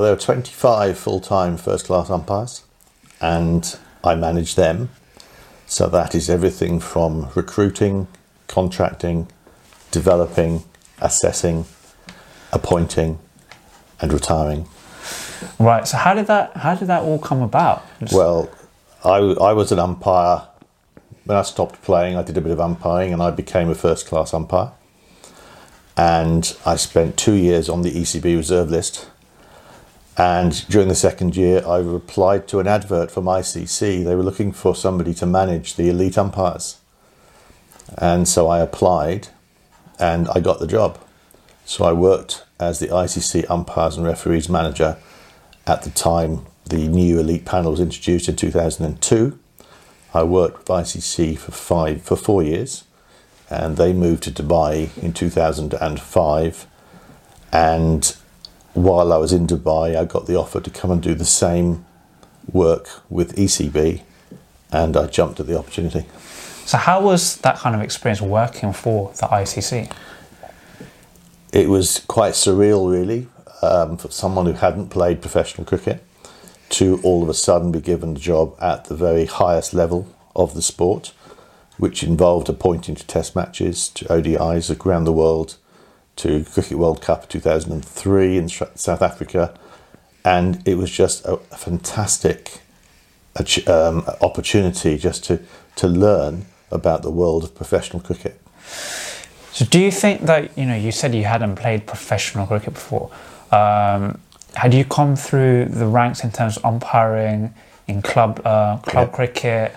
There are 25 full time first class umpires, and I manage them. So that is everything from recruiting, contracting, developing, assessing, appointing, and retiring. Right. So how did that how did that all come about? Well, I, I was an umpire. When I stopped playing, I did a bit of umpiring and I became a first class umpire. And I spent two years on the ECB reserve list. And during the second year, I replied to an advert from ICC. They were looking for somebody to manage the elite umpires. And so I applied and I got the job. So I worked as the ICC umpires and referees manager at the time the new elite panel was introduced in 2002. I worked with ICC for five for four years, and they moved to Dubai in 2005. And while I was in Dubai, I got the offer to come and do the same work with ECB, and I jumped at the opportunity. So how was that kind of experience working for the ICC? It was quite surreal, really, um, for someone who hadn't played professional cricket to all of a sudden be given a job at the very highest level of the sport, which involved appointing to test matches, to ODIs around the world, to Cricket World Cup 2003 in South Africa. And it was just a fantastic um, opportunity just to, to learn about the world of professional cricket. So, do you think that you know you said you hadn't played professional cricket before? Um, had you come through the ranks in terms of umpiring in club uh, club cricket,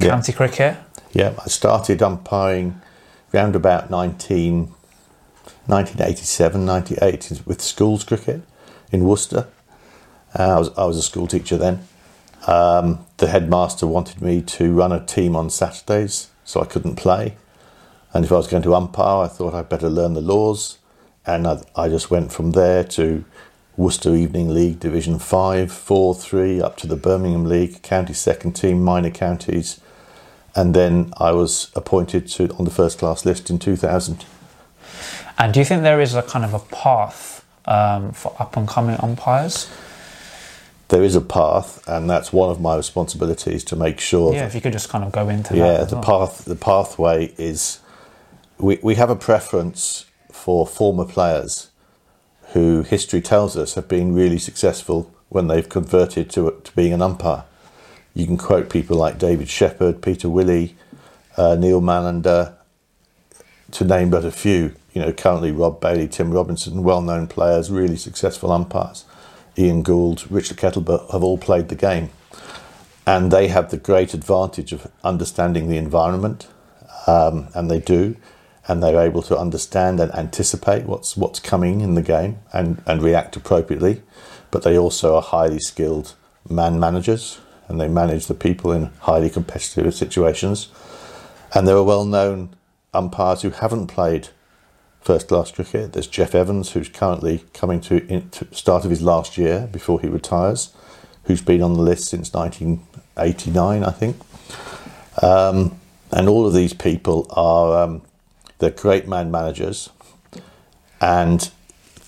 county cricket? Yeah, I started umpiring around about 19, 1987, 98 with schools cricket in Worcester. Uh, I, was, I was a school teacher then. Um, the headmaster wanted me to run a team on Saturdays, so I couldn't play. And if I was going to umpire, I thought I'd better learn the laws. And I, I just went from there to Worcester Evening League Division 5, 4, 3, up to the Birmingham League, county second team, minor counties. And then I was appointed to on the first class list in 2000. And do you think there is a kind of a path um, for up and coming umpires? There is a path, and that's one of my responsibilities to make sure. Yeah, that, if you could just kind of go into yeah, that. Yeah, the well. path. The pathway is. We we have a preference for former players who history tells us have been really successful when they've converted to, to being an umpire. You can quote people like David Shepherd, Peter Willey, uh, Neil Mallender, to name but a few. You know, currently Rob Bailey, Tim Robinson, well-known players, really successful umpires. Ian Gould, Richard Kettleborough have all played the game, and they have the great advantage of understanding the environment, um, and they do and they're able to understand and anticipate what's what's coming in the game and, and react appropriately. But they also are highly skilled man managers and they manage the people in highly competitive situations. And there are well known umpires who haven't played first class cricket. There's Jeff Evans, who's currently coming to, to start of his last year before he retires, who's been on the list since 1989, I think. Um, and all of these people are um, they're great man managers, and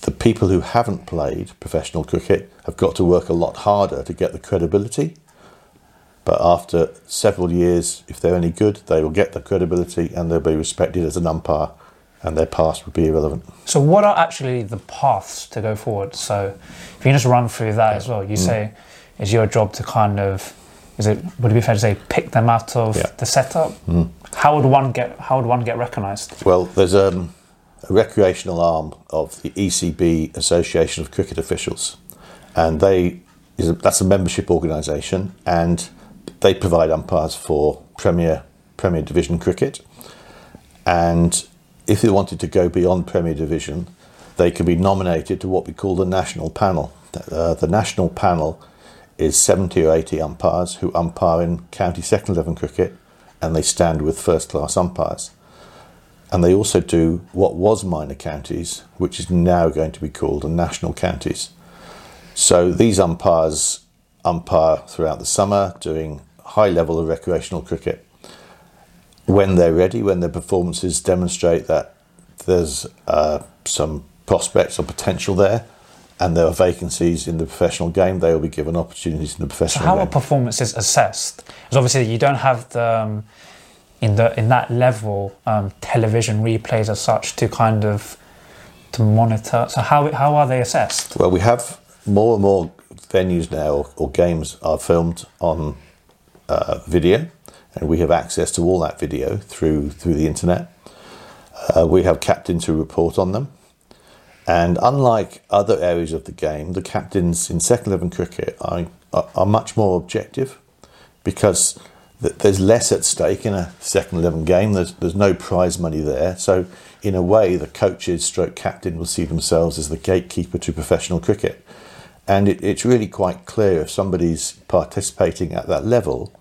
the people who haven't played professional cricket have got to work a lot harder to get the credibility. But after several years, if they're any good, they will get the credibility and they'll be respected as an umpire, and their past would be irrelevant. So, what are actually the paths to go forward? So, if you just run through that as well, you mm. say it's your job to kind of is it would it be fair to say pick them out of yeah. the setup? Mm. How would one get how would one get recognised? Well, there's um, a recreational arm of the ECB Association of Cricket Officials, and they a, that's a membership organisation, and they provide umpires for Premier Premier Division cricket, and if they wanted to go beyond Premier Division, they could be nominated to what we call the national panel. Uh, the national panel is 70 or 80 umpires who umpire in county second 11 cricket and they stand with first class umpires. And they also do what was minor counties, which is now going to be called the national counties. So these umpires umpire throughout the summer doing high level of recreational cricket. When they're ready, when their performances demonstrate that there's uh, some prospects or potential there, and there are vacancies in the professional game, they will be given opportunities in the professional so how game. are performances assessed? Because obviously you don't have the um, in the in that level um, television replays as such to kind of to monitor. So how how are they assessed? Well, we have more and more venues now or, or games are filmed on uh, video, and we have access to all that video through through the internet. Uh, we have captains who report on them. And unlike other areas of the game, the captains in second eleven cricket are, are, are much more objective because th- there's less at stake in a second eleven game. There's there's no prize money there, so in a way, the coaches, stroke captain, will see themselves as the gatekeeper to professional cricket. And it, it's really quite clear if somebody's participating at that level,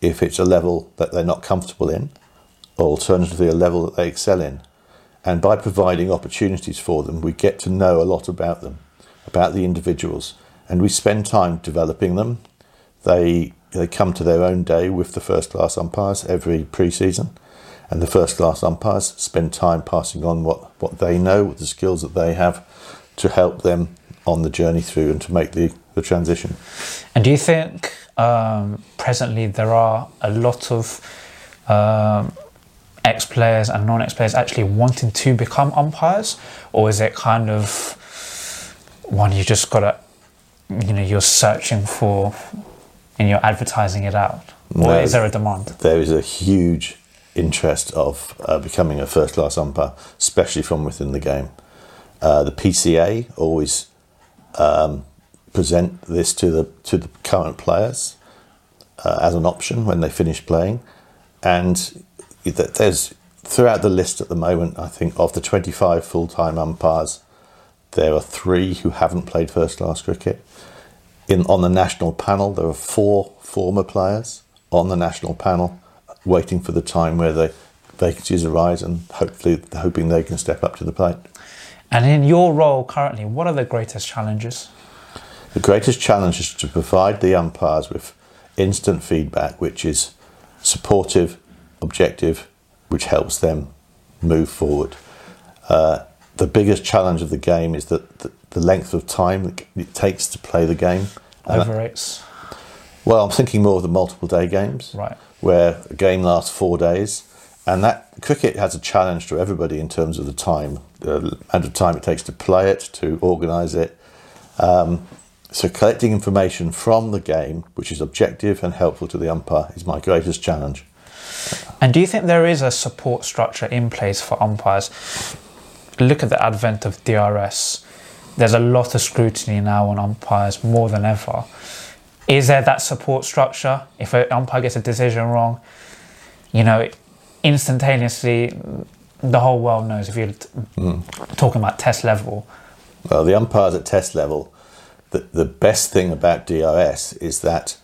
if it's a level that they're not comfortable in, or alternatively a level that they excel in. And by providing opportunities for them, we get to know a lot about them, about the individuals, and we spend time developing them. They they come to their own day with the first class umpires every pre-season, and the first class umpires spend time passing on what, what they know, what the skills that they have, to help them on the journey through and to make the, the transition. And do you think um, presently there are a lot of um, ex players and non ex players actually wanting to become umpires, or is it kind of one you just got to, you know, you're searching for and you're advertising it out? Or is there a demand? There is a huge interest of uh, becoming a first class umpire, especially from within the game. Uh, the PCA always um, present this to the to the current players uh, as an option when they finish playing, and that there's throughout the list at the moment. I think of the 25 full time umpires, there are three who haven't played first class cricket. In on the national panel, there are four former players on the national panel, waiting for the time where the vacancies arise, and hopefully hoping they can step up to the plate. And in your role currently, what are the greatest challenges? The greatest challenge is to provide the umpires with instant feedback, which is supportive, objective, which helps them move forward. Uh, the biggest challenge of the game is that the, the length of time it takes to play the game. Over rates, Well, I'm thinking more of the multiple day games, right? where a game lasts four days, and that cricket has a challenge to everybody in terms of the time, the amount of time it takes to play it, to organise it. Um, so, collecting information from the game, which is objective and helpful to the umpire, is my greatest challenge. And do you think there is a support structure in place for umpires? Look at the advent of DRS. There's a lot of scrutiny now on umpires more than ever. Is there that support structure? If an umpire gets a decision wrong, you know, instantaneously the whole world knows if you're t- talking about test level. Well, the umpires at test level, the, the best thing about DRS is that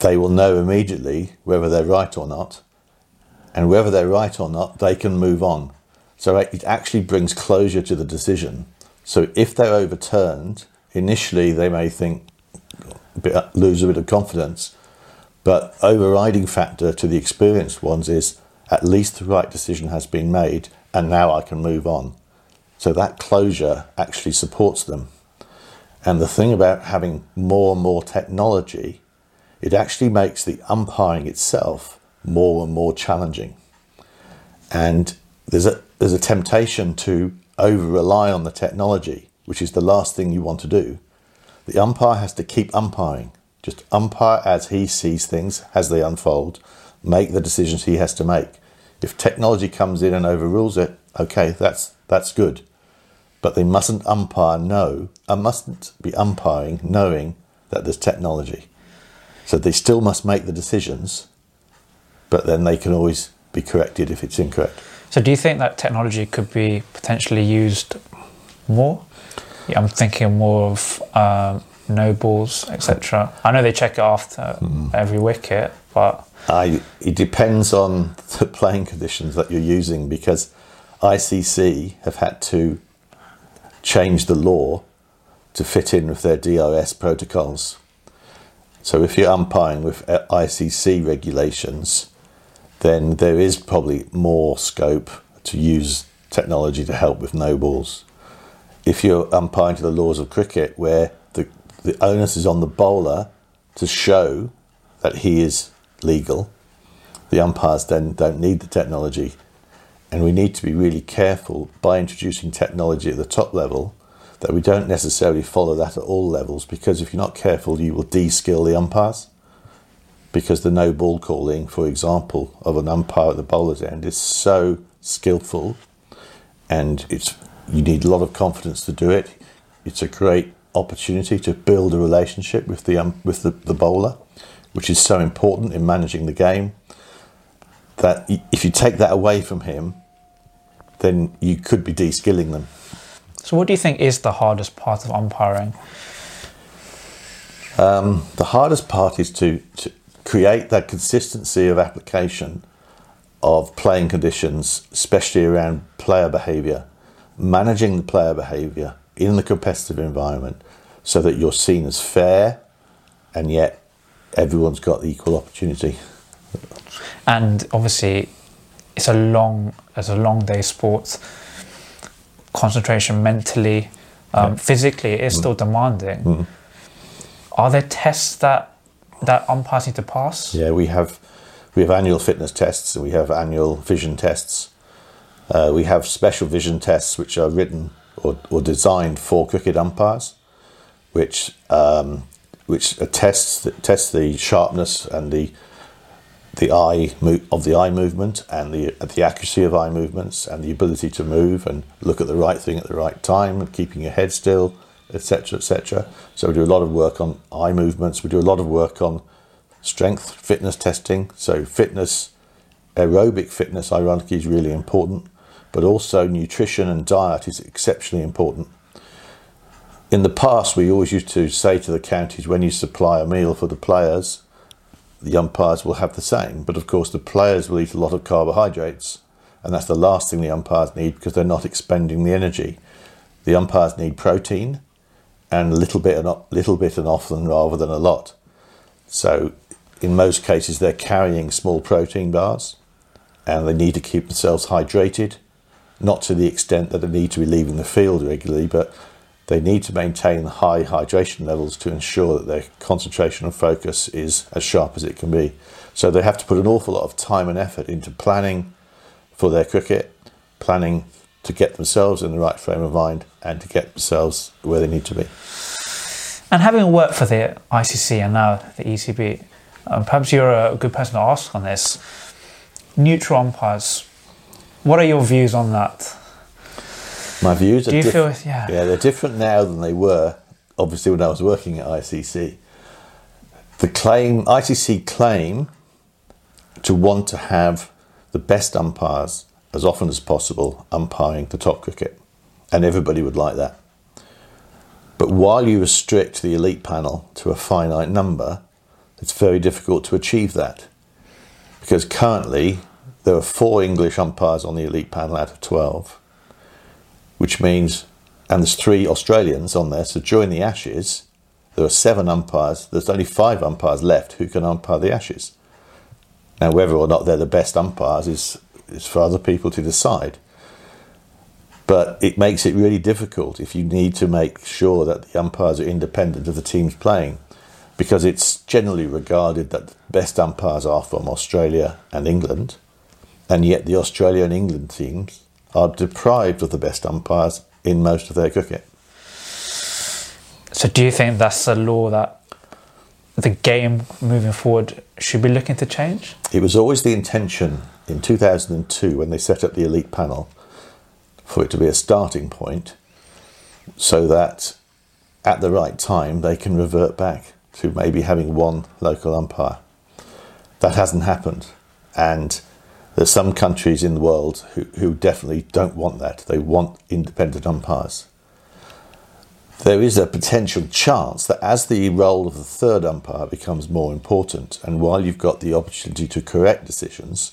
they will know immediately whether they're right or not, and whether they're right or not, they can move on. So it actually brings closure to the decision. So if they're overturned, initially they may think, lose a bit of confidence, but overriding factor to the experienced ones is at least the right decision has been made, and now I can move on. So that closure actually supports them. And the thing about having more and more technology, it actually makes the umpiring itself more and more challenging. And there's a there's a temptation to over rely on the technology, which is the last thing you want to do. The umpire has to keep umpiring. Just umpire as he sees things as they unfold, make the decisions he has to make. If technology comes in and overrules it, okay, that's that's good. But they mustn't umpire know and mustn't be umpiring knowing that there's technology. So they still must make the decisions, but then they can always be corrected if it's incorrect. So, do you think that technology could be potentially used more? Yeah, I'm thinking more of um, no balls, etc. I know they check it after every wicket, but I, it depends on the playing conditions that you're using because ICC have had to change the law to fit in with their DRS protocols. So if you're umpiring with uh, ICC regulations, then there is probably more scope to use technology to help with no balls. if you're umpiring to the laws of cricket, where the, the onus is on the bowler to show that he is legal, the umpires then don't need the technology. And we need to be really careful by introducing technology at the top level that we don't necessarily follow that at all levels because if you're not careful, you will de skill the umpires. Because the no ball calling, for example, of an umpire at the bowler's end is so skillful and it's you need a lot of confidence to do it. It's a great opportunity to build a relationship with the um, with the, the bowler, which is so important in managing the game. That if you take that away from him, then you could be de-skilling them. So, what do you think is the hardest part of umpiring? Um, the hardest part is to, to create that consistency of application of playing conditions, especially around player behaviour, managing the player behaviour in the competitive environment so that you're seen as fair and yet everyone's got equal opportunity. And obviously, it's a long, it's a long day sports Concentration mentally, um, yeah. physically, it's mm. still demanding. Mm. Are there tests that that umpires need to pass? Yeah, we have we have annual fitness tests we have annual vision tests. Uh, we have special vision tests which are written or, or designed for cricket umpires, which um, which tests tests the sharpness and the the eye of the eye movement and the the accuracy of eye movements and the ability to move and look at the right thing at the right time and keeping your head still, etc., etc. So we do a lot of work on eye movements. We do a lot of work on strength fitness testing. So fitness, aerobic fitness, ironically, is really important, but also nutrition and diet is exceptionally important. In the past, we always used to say to the counties when you supply a meal for the players, the umpires will have the same. But of course, the players will eat a lot of carbohydrates, and that's the last thing the umpires need because they're not expending the energy. The umpires need protein, and a little bit and little bit and often rather than a lot. So, in most cases, they're carrying small protein bars, and they need to keep themselves hydrated, not to the extent that they need to be leaving the field regularly, but they need to maintain high hydration levels to ensure that their concentration and focus is as sharp as it can be. So they have to put an awful lot of time and effort into planning for their cricket, planning to get themselves in the right frame of mind and to get themselves where they need to be. And having worked for the ICC and now the ECB, um, perhaps you're a good person to ask on this. Neutral umpires, what are your views on that? My views are. Do you diff- feel? Yeah. Yeah, they're different now than they were. Obviously, when I was working at ICC, the claim ICC claim to want to have the best umpires as often as possible umpiring the top cricket, and everybody would like that. But while you restrict the elite panel to a finite number, it's very difficult to achieve that. Because currently, there are four English umpires on the elite panel out of 12 which means, and there's three Australians on there. So during the Ashes, there are seven umpires. There's only five umpires left who can umpire the Ashes. Now, whether or not they're the best umpires is, is for other people to decide. But it makes it really difficult if you need to make sure that the umpires are independent of the teams playing, because it's generally regarded that the best umpires are from Australia and England, and yet the Australia and England teams are deprived of the best umpires in most of their cricket. So, do you think that's a law that the game moving forward should be looking to change? It was always the intention in 2002 when they set up the elite panel for it to be a starting point so that at the right time they can revert back to maybe having one local umpire. That hasn't happened. And there's some countries in the world who, who definitely don't want that. They want independent umpires. There is a potential chance that as the role of the third umpire becomes more important, and while you've got the opportunity to correct decisions,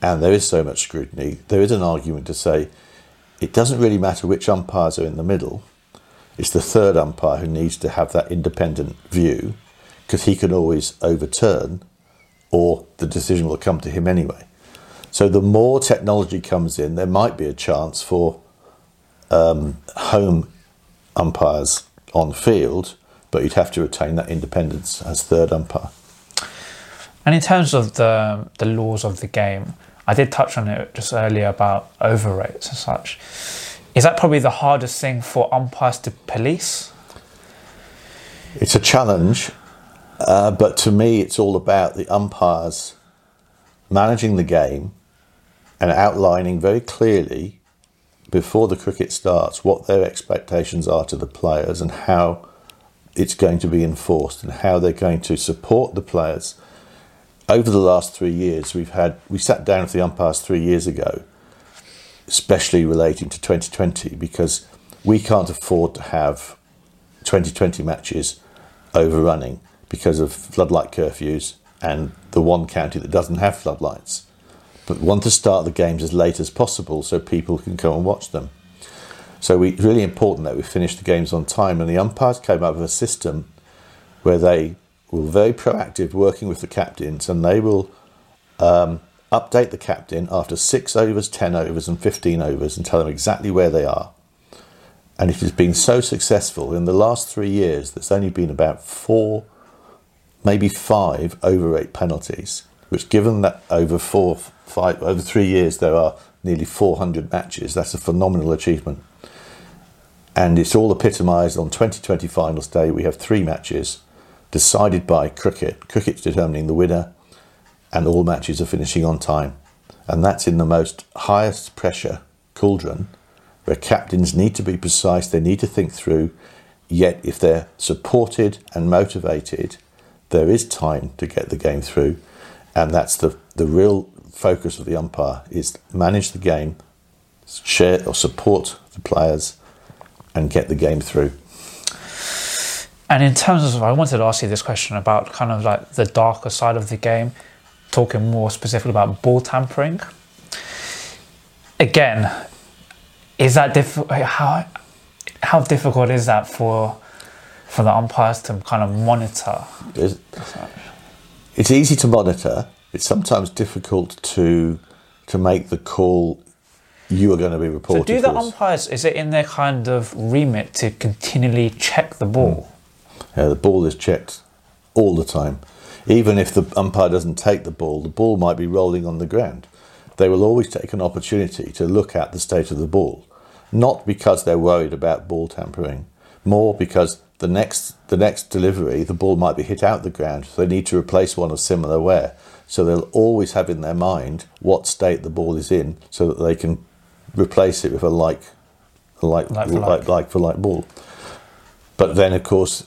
and there is so much scrutiny, there is an argument to say it doesn't really matter which umpires are in the middle. It's the third umpire who needs to have that independent view because he can always overturn or the decision will come to him anyway. So the more technology comes in, there might be a chance for um, home umpires on field, but you'd have to retain that independence as third umpire. And in terms of the the laws of the game, I did touch on it just earlier about overrates and such. Is that probably the hardest thing for umpires to police? It's a challenge, uh, but to me, it's all about the umpires managing the game and outlining very clearly before the cricket starts what their expectations are to the players and how it's going to be enforced and how they're going to support the players. Over the last three years, we've had we sat down with the umpires three years ago, especially relating to 2020, because we can't afford to have 2020 matches overrunning because of floodlight curfews and the one county that doesn't have floodlights but want to start the games as late as possible so people can come and watch them. So we, it's really important that we finish the games on time. And the umpires came up with a system where they were very proactive, working with the captains, and they will um, update the captain after six overs, ten overs, and fifteen overs, and tell them exactly where they are. And it has been so successful in the last three years. There's only been about four, maybe five overrate penalties, which, given that over four five over three years there are nearly 400 matches. That's a phenomenal achievement. And it's all epitomised on 2020 finals day. We have three matches decided by cricket. Cricket's determining the winner, and all matches are finishing on time. And that's in the most highest pressure cauldron where captains need to be precise, they need to think through. Yet, if they're supported and motivated, there is time to get the game through. And that's the, the real focus of the umpire is manage the game, share or support the players, and get the game through. And in terms of, I wanted to ask you this question about kind of like the darker side of the game, talking more specifically about ball tampering. Again, is that diff- how how difficult is that for for the umpires to kind of monitor? It's, it's easy to monitor it's sometimes difficult to to make the call you are going to be reported. So, do the umpires is it in their kind of remit to continually check the ball? Mm. Yeah, the ball is checked all the time. Even if the umpire doesn't take the ball, the ball might be rolling on the ground. They will always take an opportunity to look at the state of the ball, not because they're worried about ball tampering, more because the next the next delivery the ball might be hit out the ground, so they need to replace one of similar wear. So they'll always have in their mind what state the ball is in so that they can replace it with a like, a like, like, for like. like, like for like ball. But then, of course,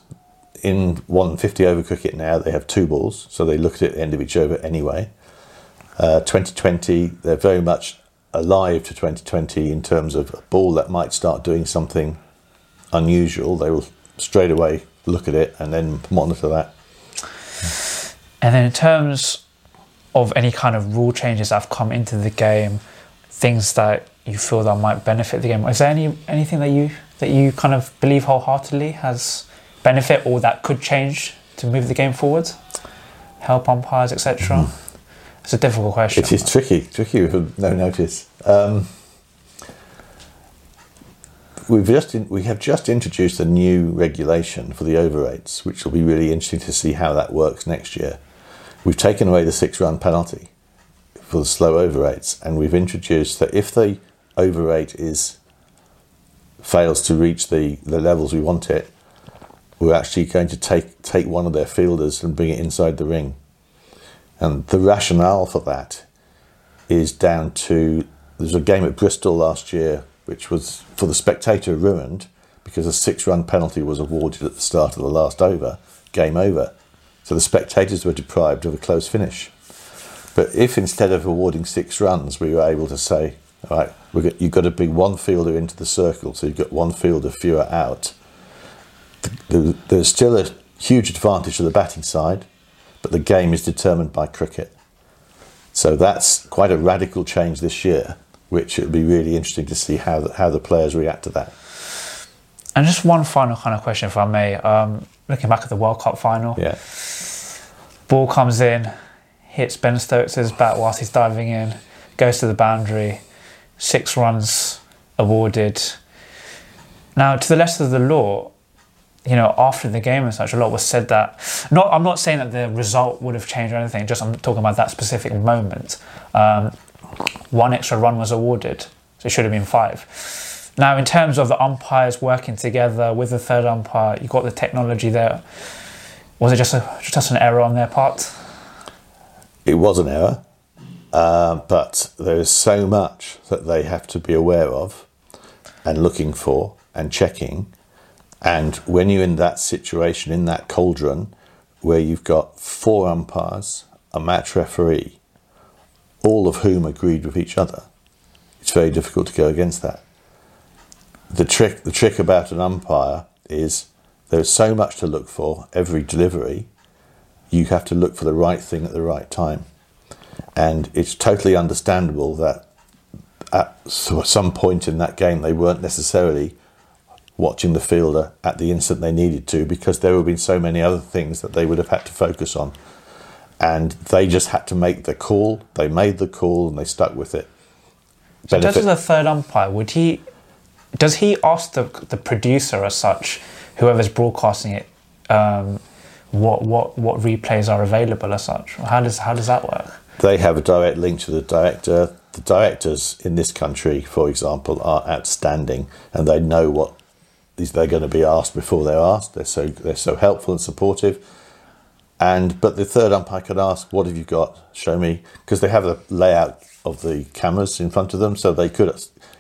in 150 over cricket now, they have two balls, so they look at it at the end of each over anyway. Uh, 2020, they're very much alive to 2020 in terms of a ball that might start doing something unusual. They will straight away look at it and then monitor that. And then in terms of any kind of rule changes that have come into the game, things that you feel that might benefit the game. Is there any anything that you that you kind of believe wholeheartedly has benefit or that could change to move the game forward? Help umpires, etc. Mm. It's a difficult question. It is tricky, tricky with no notice. Um, we've just in, we have just introduced a new regulation for the overrates, which will be really interesting to see how that works next year. We've taken away the six run penalty for the slow overrates, and we've introduced that if the overrate is fails to reach the, the levels we want it, we're actually going to take take one of their fielders and bring it inside the ring. And the rationale for that is down to there's a game at Bristol last year which was for the spectator ruined because a six run penalty was awarded at the start of the last over, game over. So the spectators were deprived of a close finish. But if instead of awarding six runs, we were able to say, all right, got, you've got to bring one fielder into the circle, so you've got one fielder fewer out. There's still a huge advantage to the batting side, but the game is determined by cricket. So that's quite a radical change this year, which it'll be really interesting to see how the, how the players react to that. And just one final kind of question, if I may. Um, looking back at the World Cup final, yeah Ball comes in, hits Ben Stokes' bat whilst he's diving in, goes to the boundary, six runs awarded. Now, to the letter of the law, you know, after the game and such, a lot was said that. Not, I'm not saying that the result would have changed or anything. Just I'm talking about that specific moment. Um, one extra run was awarded, so it should have been five. Now, in terms of the umpires working together with the third umpire, you got the technology there. Was it just a, just an error on their part? It was an error, uh, but there is so much that they have to be aware of and looking for and checking. And when you're in that situation, in that cauldron, where you've got four umpires, a match referee, all of whom agreed with each other, it's very difficult to go against that. The trick, the trick about an umpire is there's so much to look for every delivery. You have to look for the right thing at the right time, and it's totally understandable that at some point in that game they weren't necessarily watching the fielder at the instant they needed to because there would have been so many other things that they would have had to focus on. And they just had to make the call. They made the call and they stuck with it. So, does the third umpire would he? Does he ask the the producer as such, whoever's broadcasting it, um, what what what replays are available as such? How does how does that work? They have a direct link to the director. The directors in this country, for example, are outstanding, and they know what they're going to be asked before they're asked. They're so they're so helpful and supportive. And but the third umpire could ask, "What have you got? Show me," because they have a layout of the cameras in front of them, so they could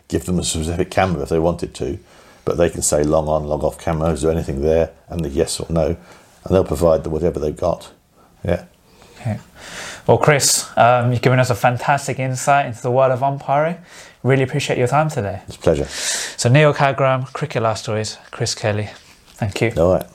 give them a specific camera if they wanted to. But they can say long on, long off camera. Is there anything there? And the yes or no, and they'll provide the whatever they've got. Yeah. Okay. Well, Chris, um, you've given us a fantastic insight into the world of umpiring. Really appreciate your time today. It's a pleasure. So, Neil Cagram, Cricket Life Stories, Chris Kelly. Thank you. All right.